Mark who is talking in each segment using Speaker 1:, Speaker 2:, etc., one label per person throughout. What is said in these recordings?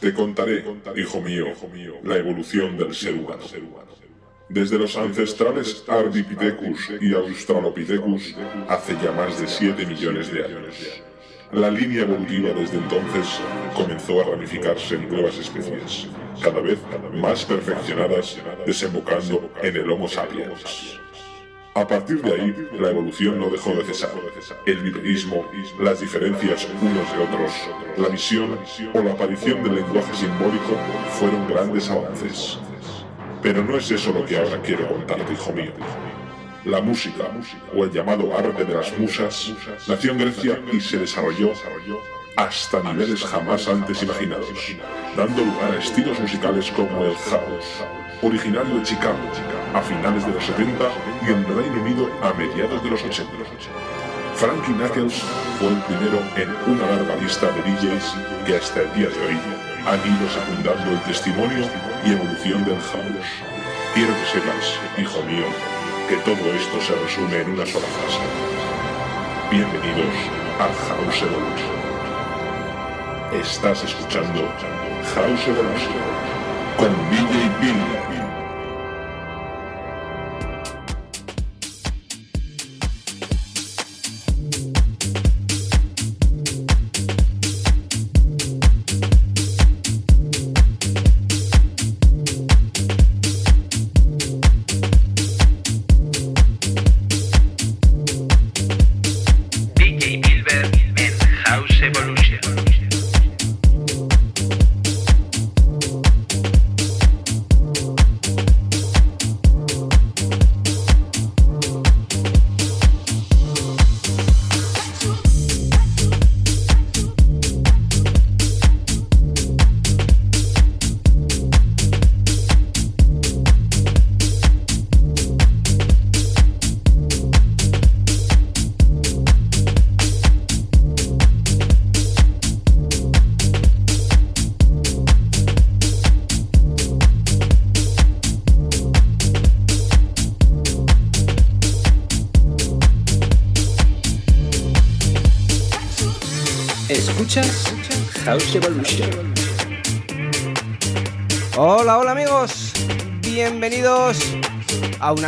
Speaker 1: Te contaré, hijo mío, la evolución del ser humano. Desde los ancestrales Ardipithecus y Australopithecus hace ya más de 7 millones de años. La línea evolutiva desde entonces comenzó a ramificarse en nuevas especies, cada vez más perfeccionadas, desembocando en el Homo sapiens. A partir de ahí, la evolución no dejó de cesar. El biperismo, las diferencias unos de otros, la visión o la aparición del lenguaje simbólico fueron grandes avances. Pero no es eso lo que ahora quiero contarte, hijo mío. La música, o el llamado arte de las musas, nació en Grecia y se desarrolló hasta niveles jamás antes imaginados, dando lugar a estilos musicales como el house, originario de Chicago a finales de los 70 y en Reino Unido a mediados de los 80. Frankie Knuckles fue el primero en una larga lista de DJs que hasta el día de hoy han ido secundando el testimonio y evolución del house. Quiero que sepas, hijo mío, que todo esto se resume en una sola frase. Bienvenidos al House Evolution. Estás escuchando House Evolution con DJ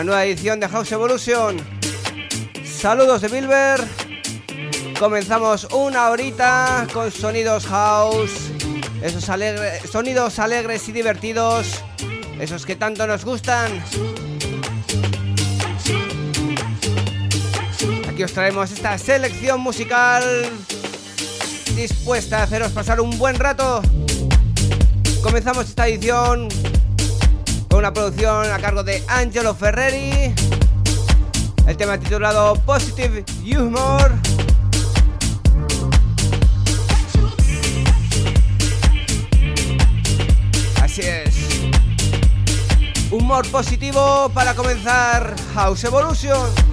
Speaker 2: nueva edición de House Evolution. Saludos de Bilber. Comenzamos una horita con sonidos house, esos alegres, sonidos alegres y divertidos, esos que tanto nos gustan. Aquí os traemos esta selección musical dispuesta a haceros pasar un buen rato. Comenzamos esta edición con una producción a cargo de Angelo Ferreri. El tema titulado Positive Humor. Así es. Humor positivo para comenzar House Evolution.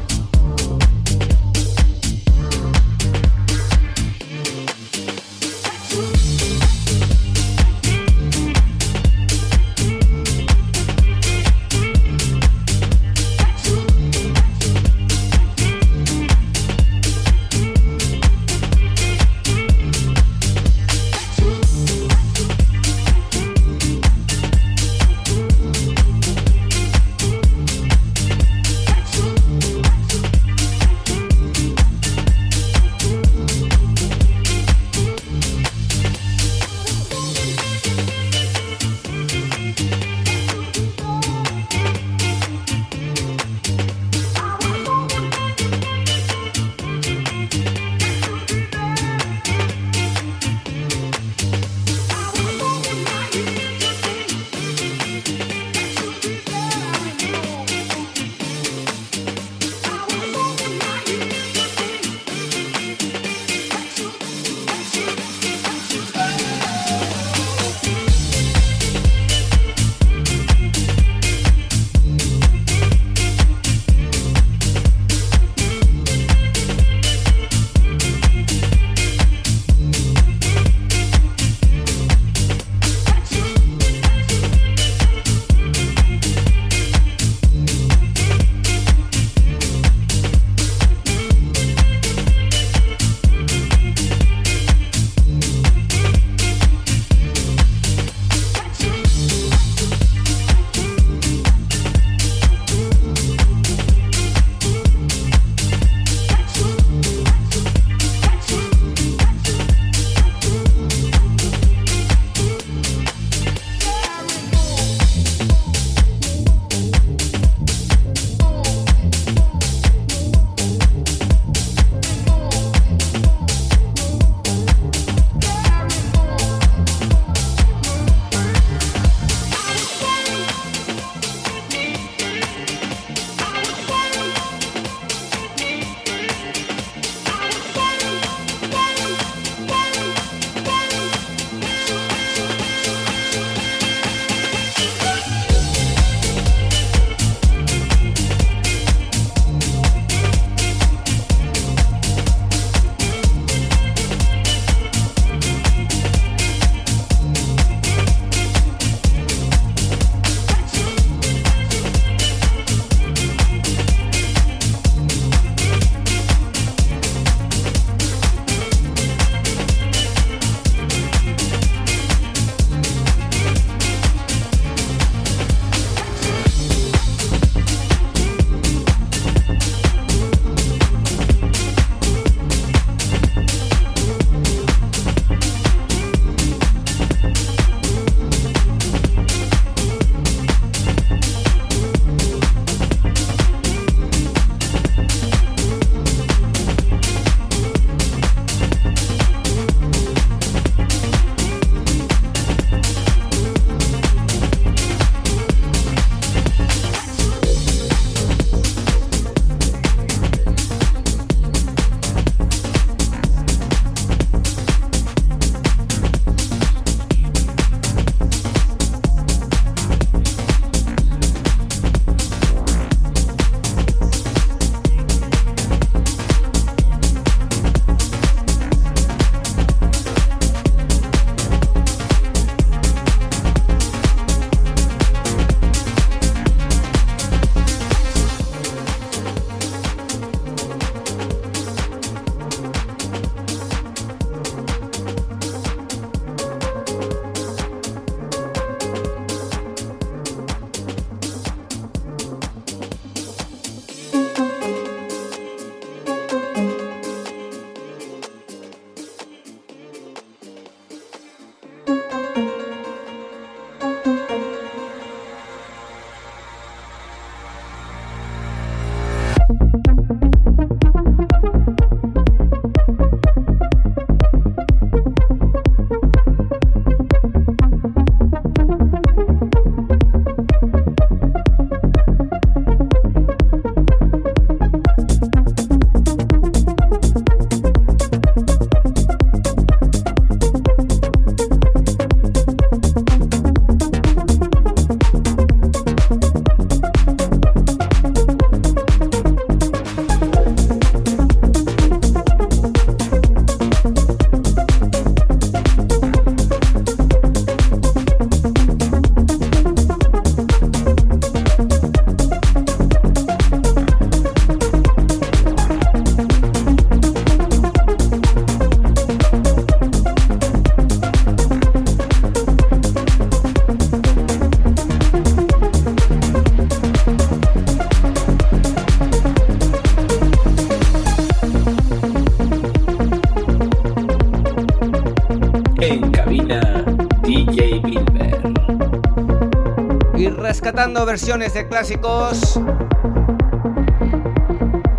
Speaker 2: Versiones de clásicos.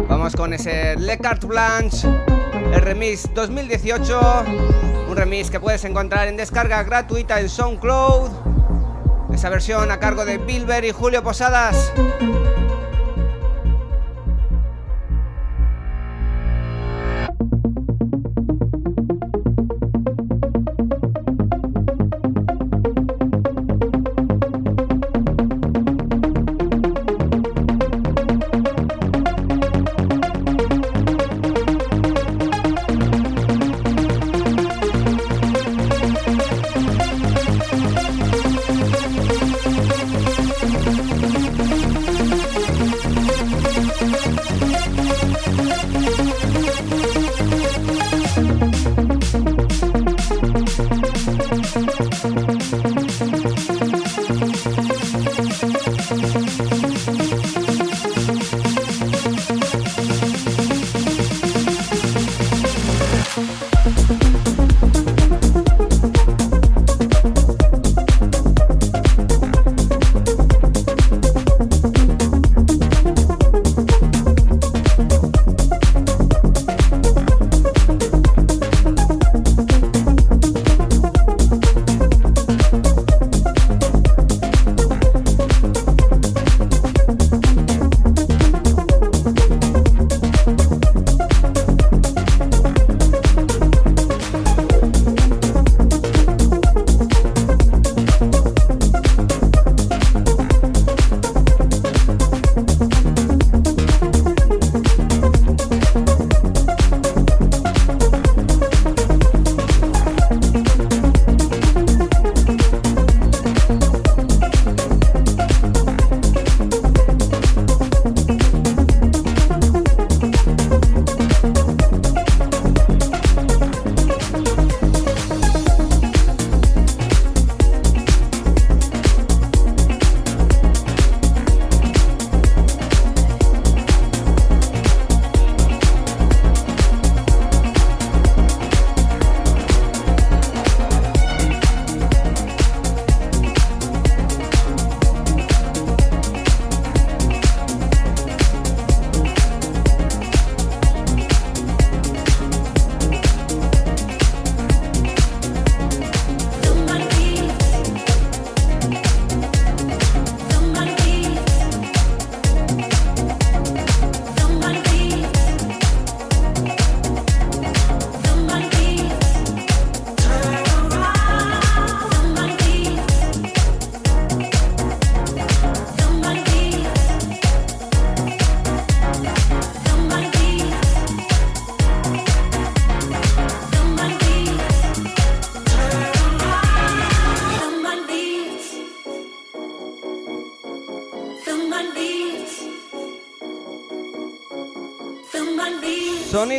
Speaker 2: Vamos con ese Le Carte Blanche, el remix 2018. Un remix que puedes encontrar en descarga gratuita en SoundCloud. Esa versión a cargo de Bilber y Julio Posadas.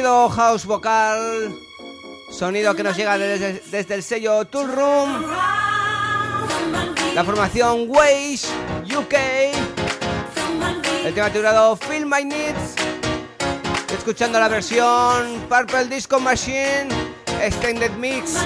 Speaker 2: Sonido house vocal, sonido que nos llega desde, desde el sello Tool Room, la formación Waze UK, el tema titulado Feel My Needs, escuchando la versión Purple Disco Machine Extended Mix.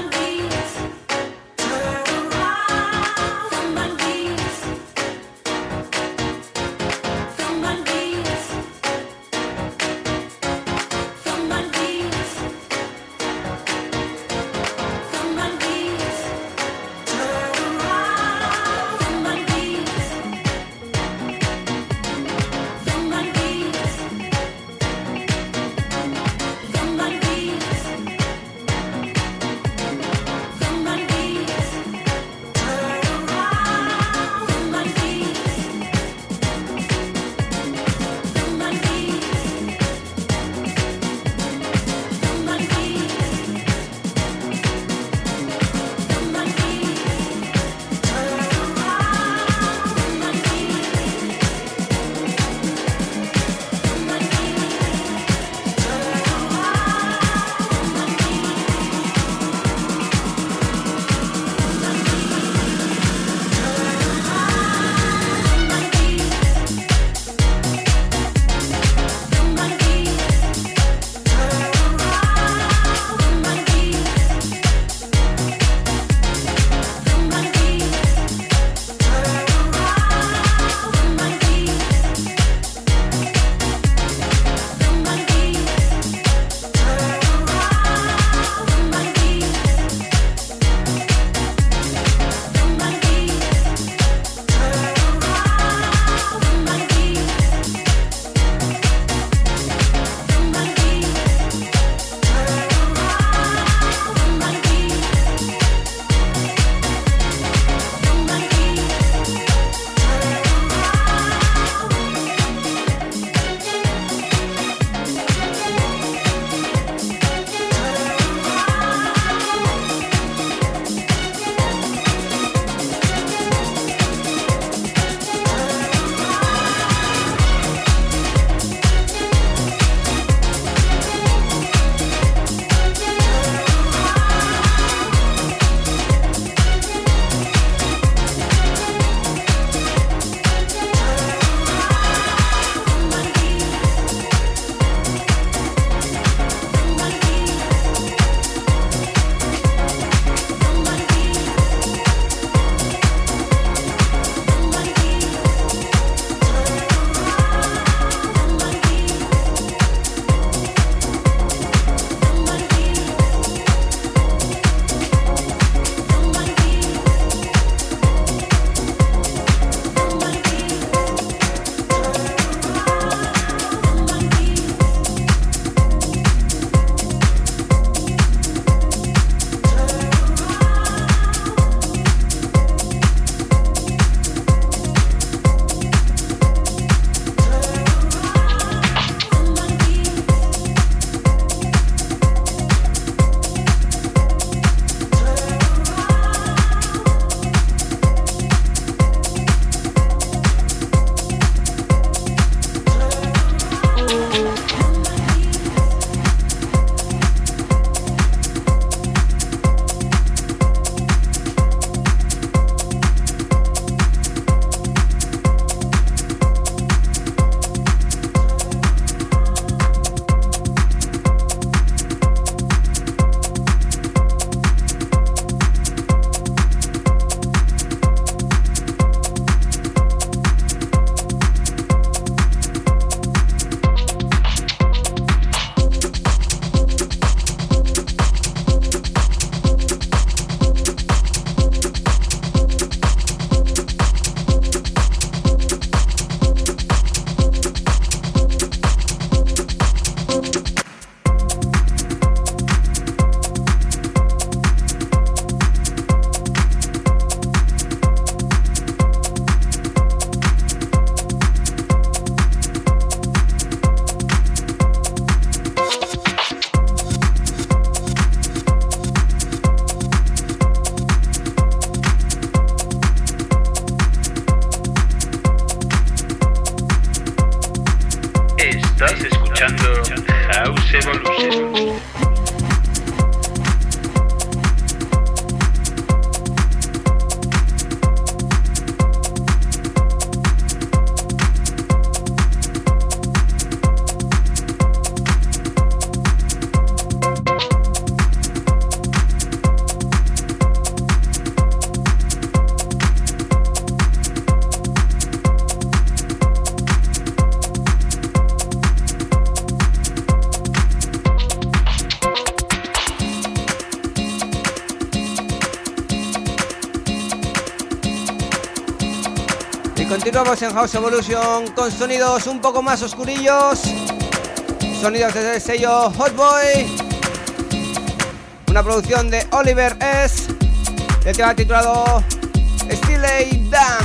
Speaker 2: Estás escuchando House Evolution. Continuamos en House Evolution con sonidos un poco más oscurillos. Sonidos desde el sello Hot Boy. Una producción de Oliver S. El tema titulado Stillay Dam.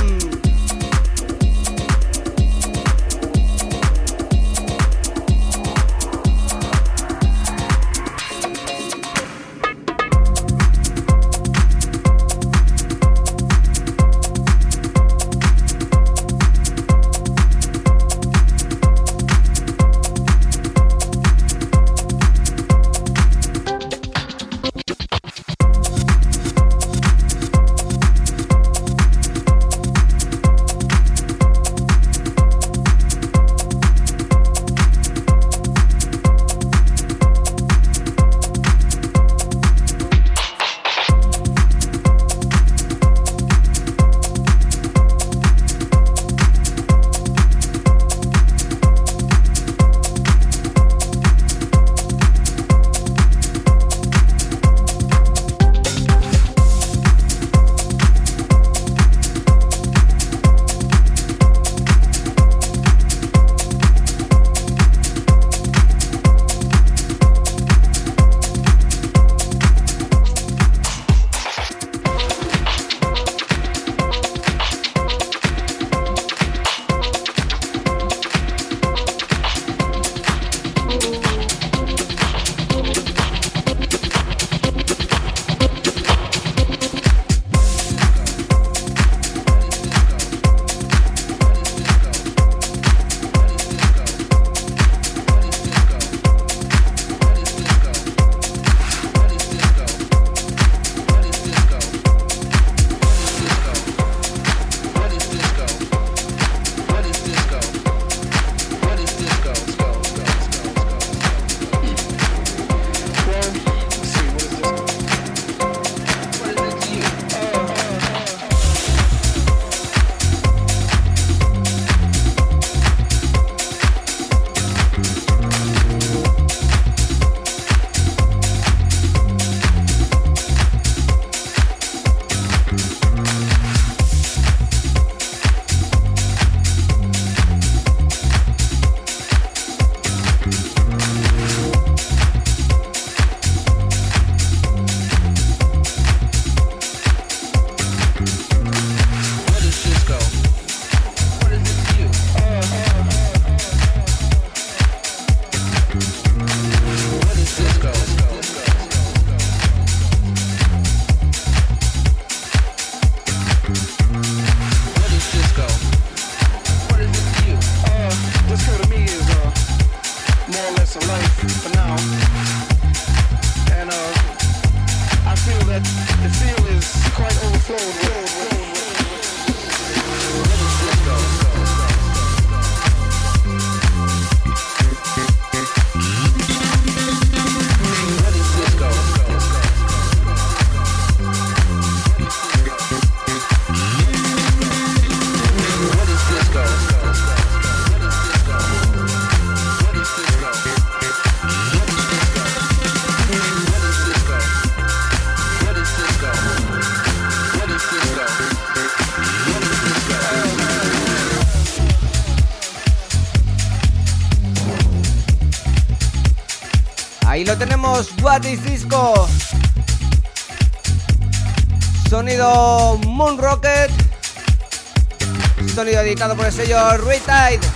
Speaker 2: What is Disco. Sonido Moon Rocket. Sonido editado por el sello Retide.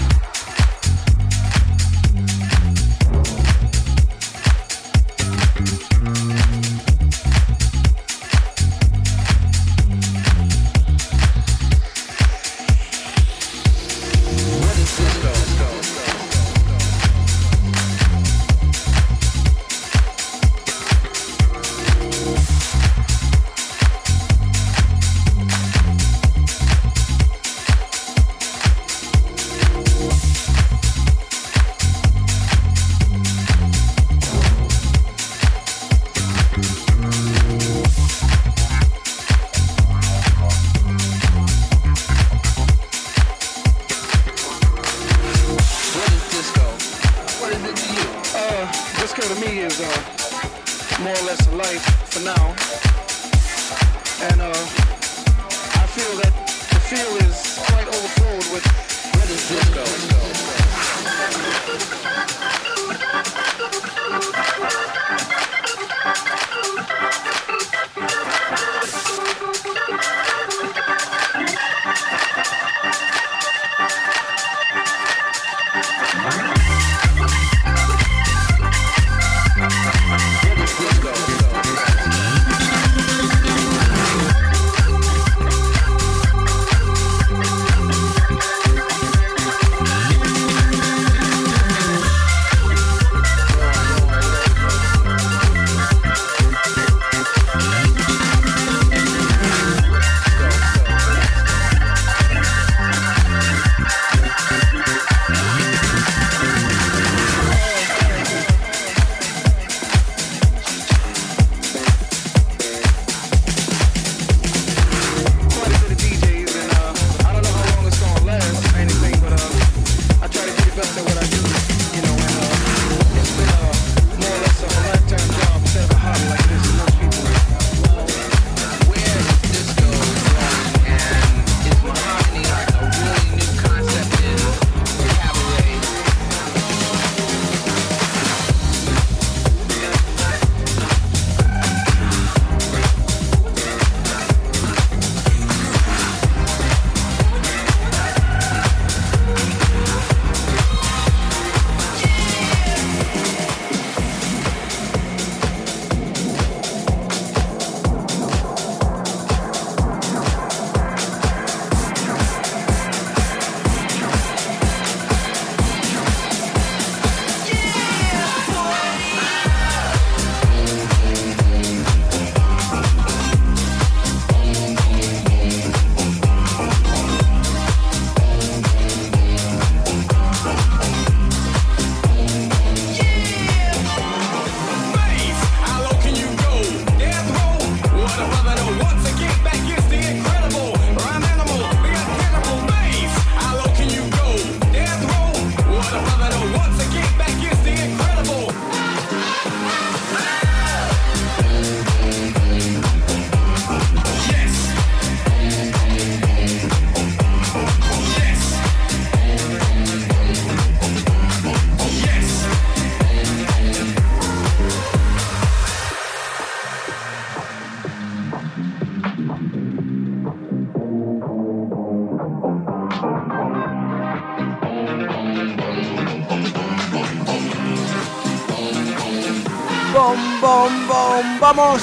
Speaker 3: Vamos.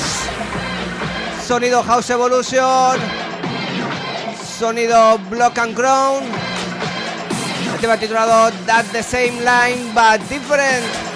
Speaker 3: Sonido House Evolution. Sonido Block and Crown. El titulado That the Same Line but Different.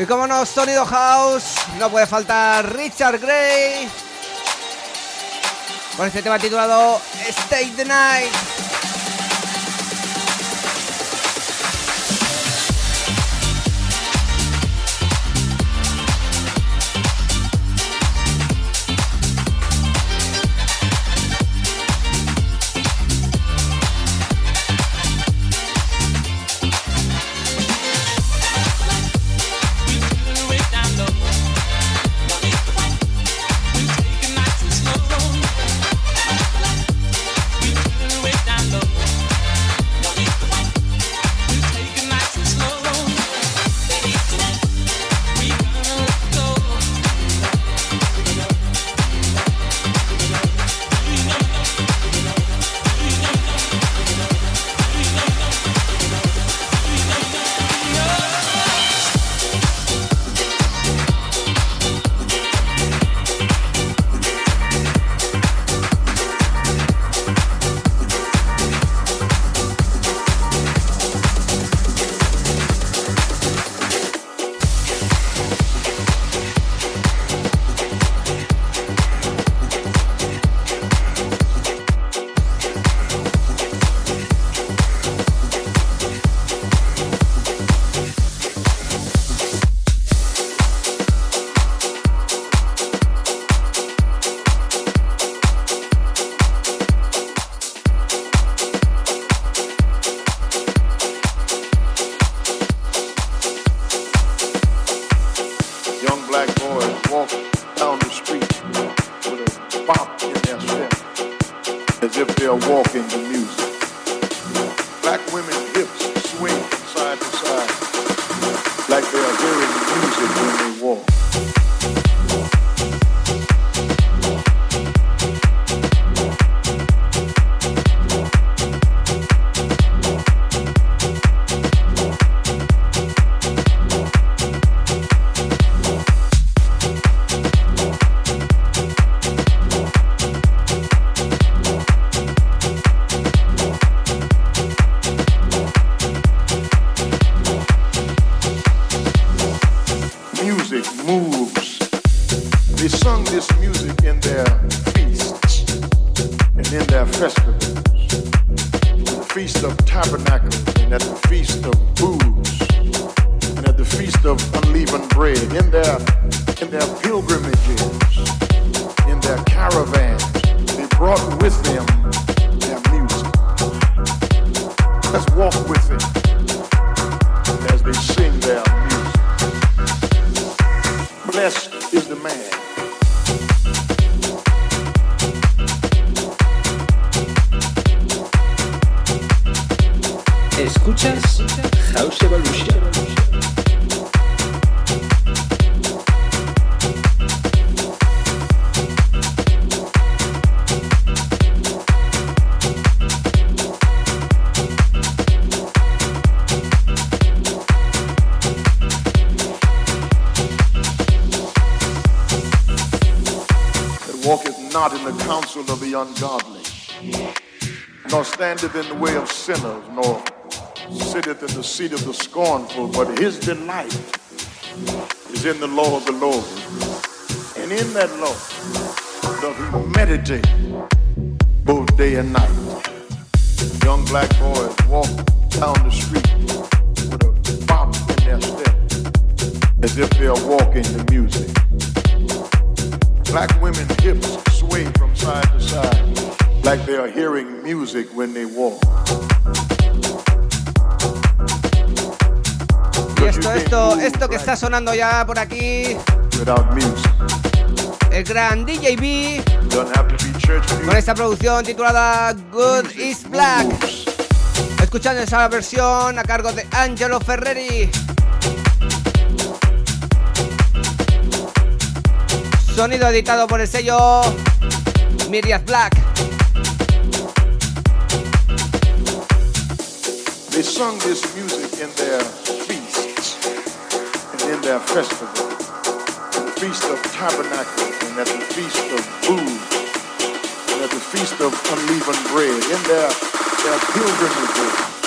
Speaker 3: Y como no, Sonido House, no puede faltar Richard Gray. Con este tema titulado Stay the Night.
Speaker 4: Counsel of the ungodly, nor standeth in the way of sinners, nor sitteth in the seat of the scornful, but his delight is in the law of the Lord. And in that law doth he meditate both day and night. Young black boys walk down the street with a bop in their step as if they are walking the music. Black women's hips sway from side to side like they are hearing music when they walk.
Speaker 2: Y esto, esto, esto que está sonando ya por aquí,
Speaker 4: Without music.
Speaker 2: el gran DJ B,
Speaker 4: Doesn't have to be church
Speaker 2: con esta producción titulada Good is Black. Escuchando esa versión a cargo de Angelo Ferreri. Sonido editado por el sello Miriam Black.
Speaker 4: They sung this music in their feasts and in their festivals. The Feast of Tabernacles and at the Feast of Booths and at the Feast of Unleavened Bread. In their, their pilgrimages.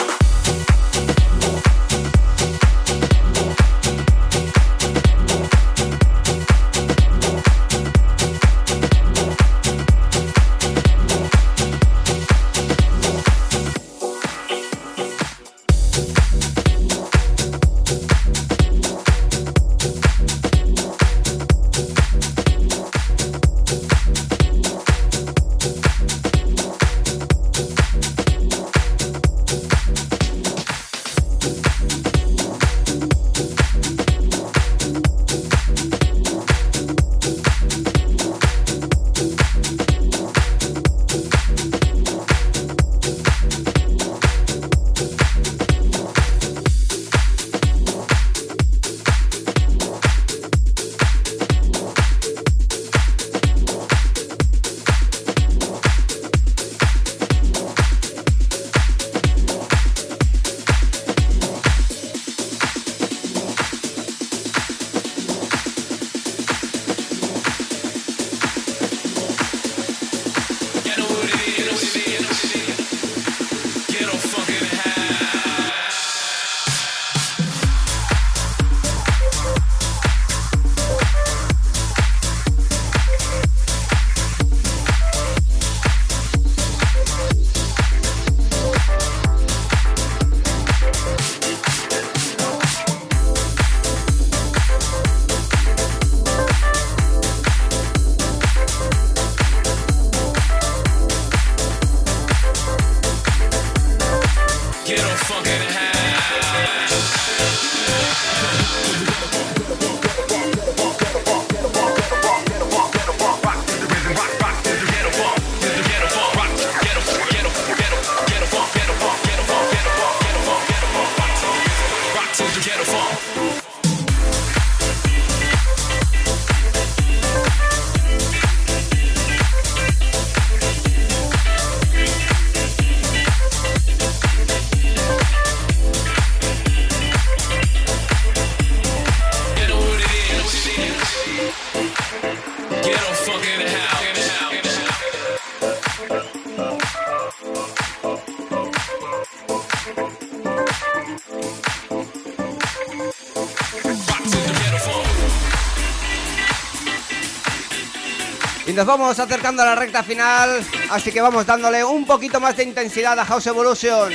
Speaker 2: Nos vamos acercando a la recta final, así que vamos dándole un poquito más de intensidad a House Evolution.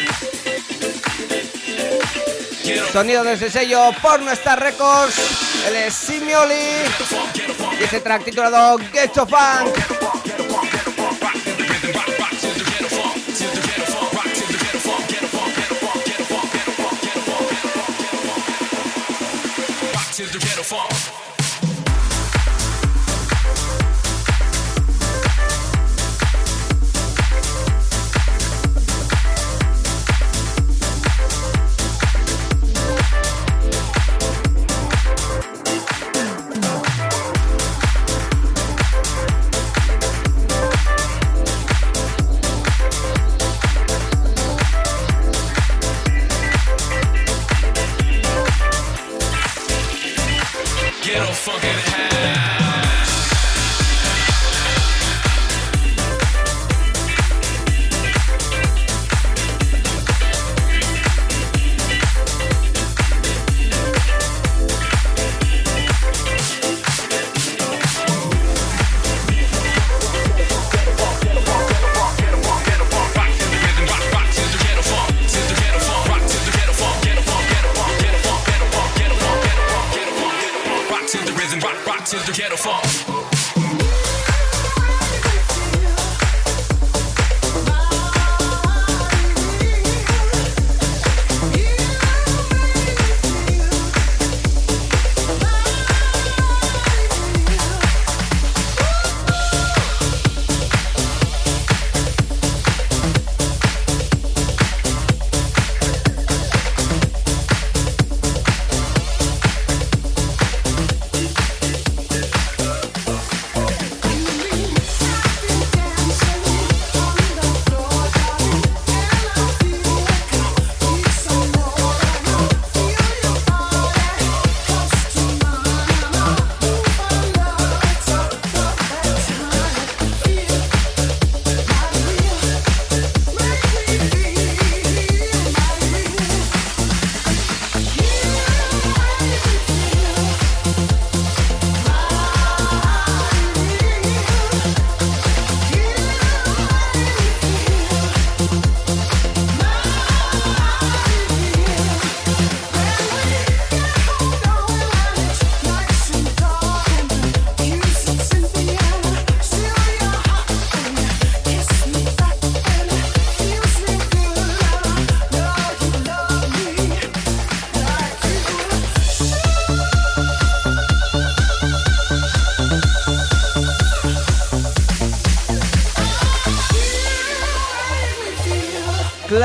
Speaker 2: Sonido de ese sello Pornostar Records, el Simioli y ese track titulado Get Funk. motherfucker.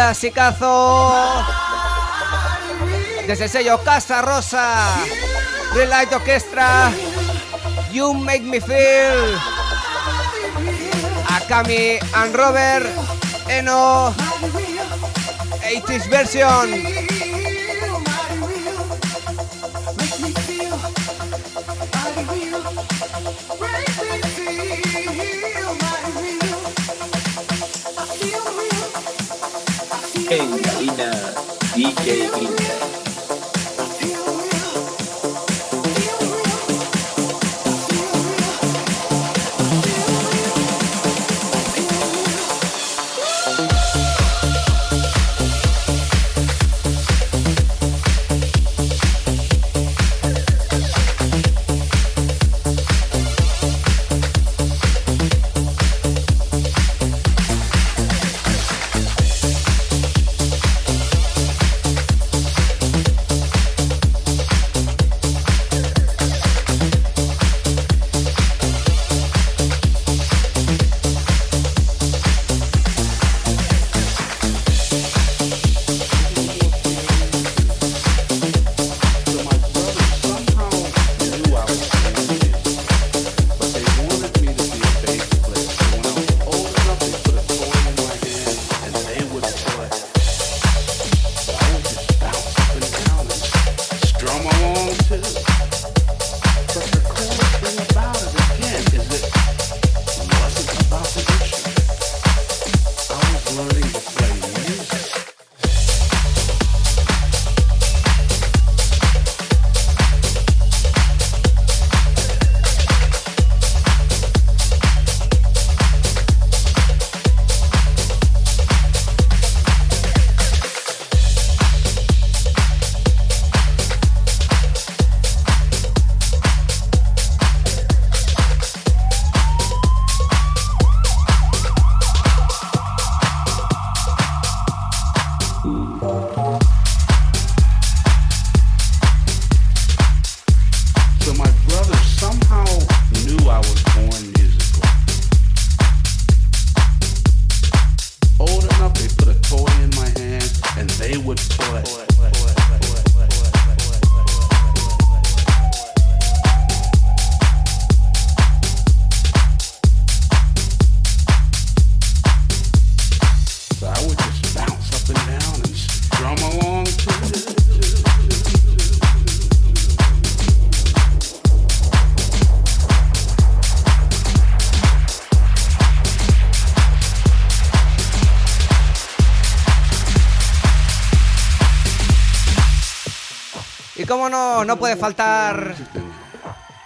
Speaker 2: Clasicazo. Desde el sello Casa Rosa Light Orchestra You Make Me Feel. Akami and Robert Eno. 80s version
Speaker 5: no, puede faltar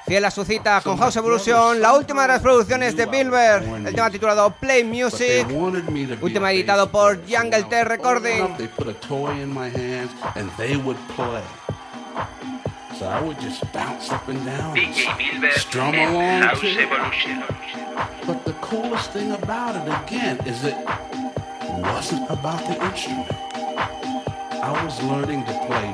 Speaker 5: fiel a su cita con House Evolution, la última de las producciones de Bilber, el tema titulado Play Music, última editado por Jungle T Recording. So I would just bounce up and down, strum along. But the coolest thing about it again is it wasn't about the instrument. I was learning to play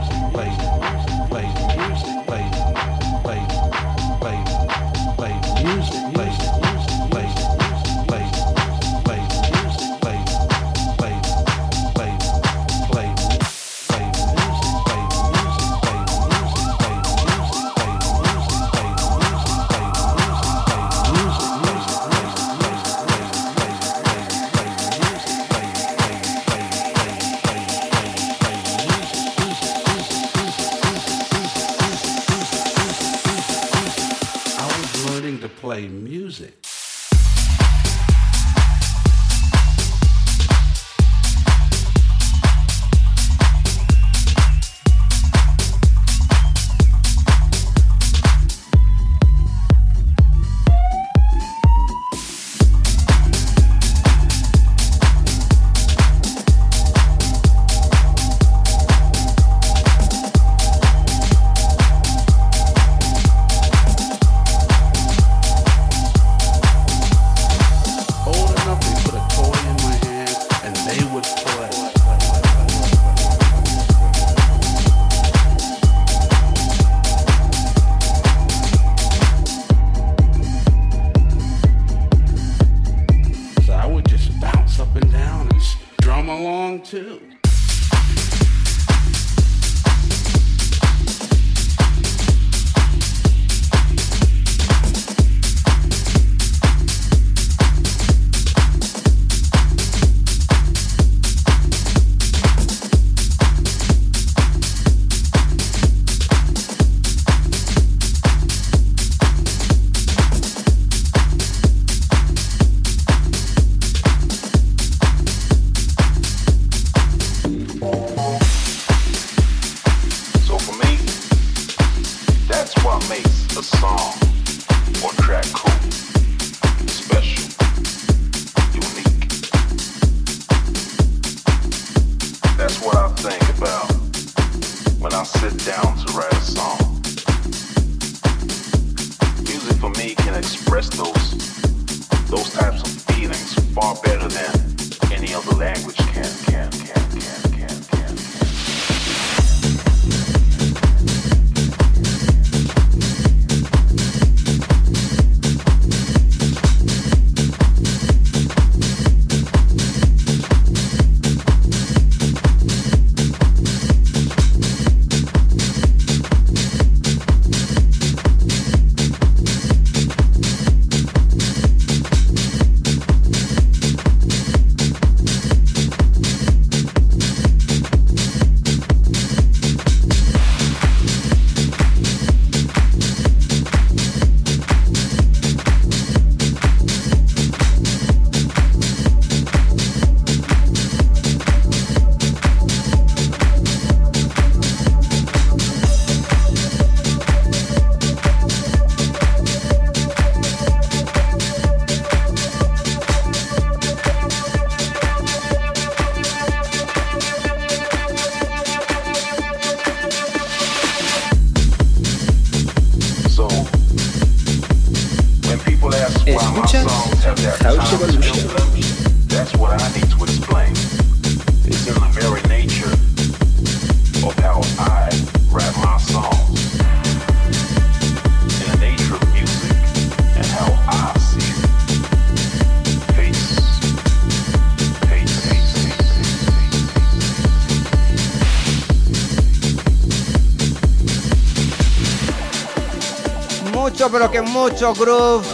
Speaker 2: pero que mucho groove,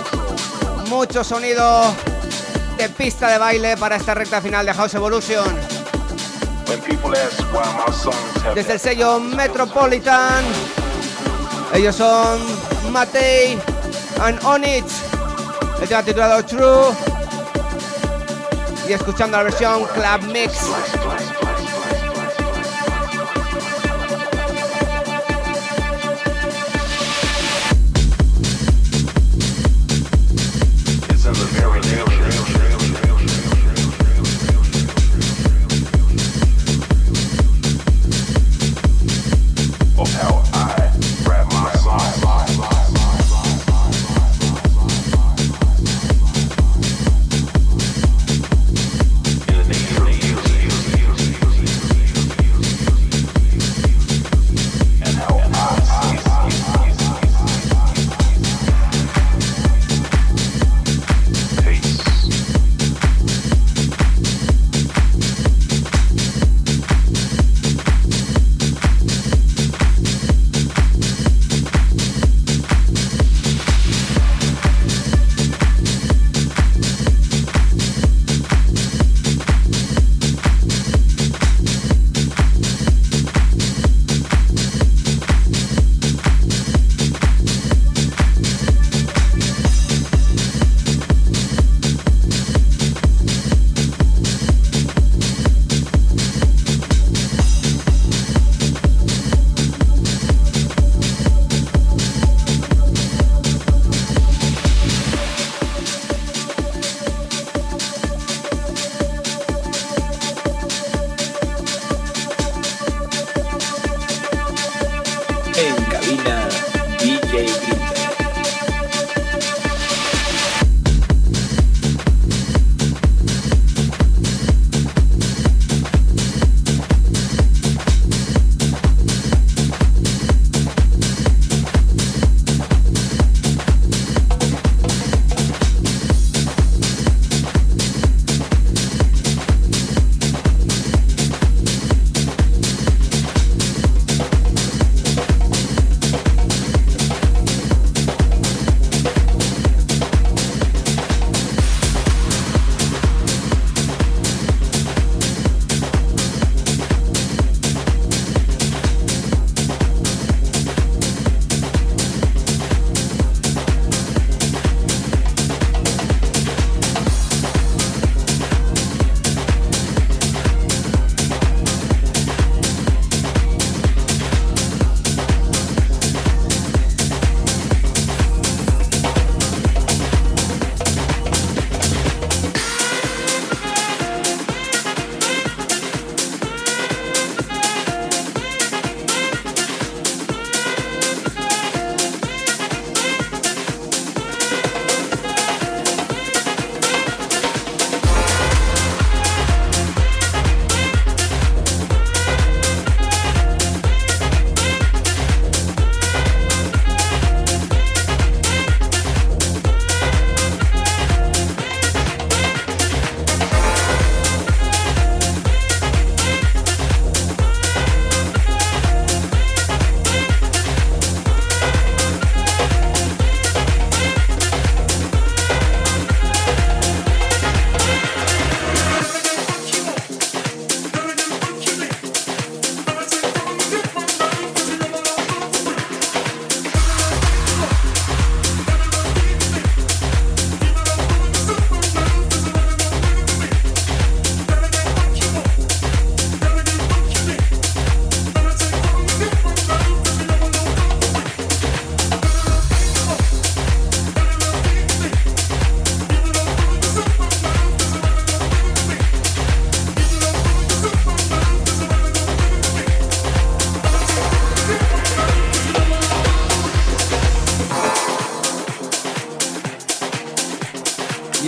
Speaker 2: mucho sonido de pista de baile para esta recta final de House Evolution. Desde el sello Metropolitan, ellos son Matei and Onich, el tema titulado True, y escuchando la versión Club Mix.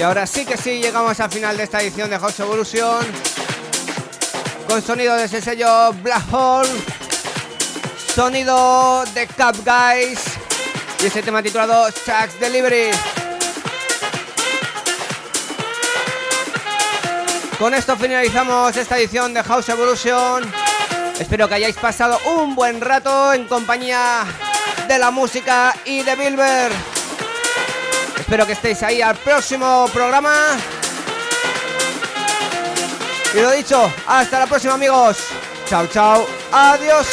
Speaker 2: Ahora sí que sí, llegamos al final de esta edición de House Evolution. Con sonido de ese sello Black Hole. Sonido de Cap Guys. Y ese tema titulado Chuck's Delivery. Con esto finalizamos esta edición de House Evolution. Espero que hayáis pasado un buen rato en compañía de la música y de Bilber. Espero que estéis ahí al próximo programa. Y lo dicho, hasta la próxima amigos. Chao, chao. Adiós.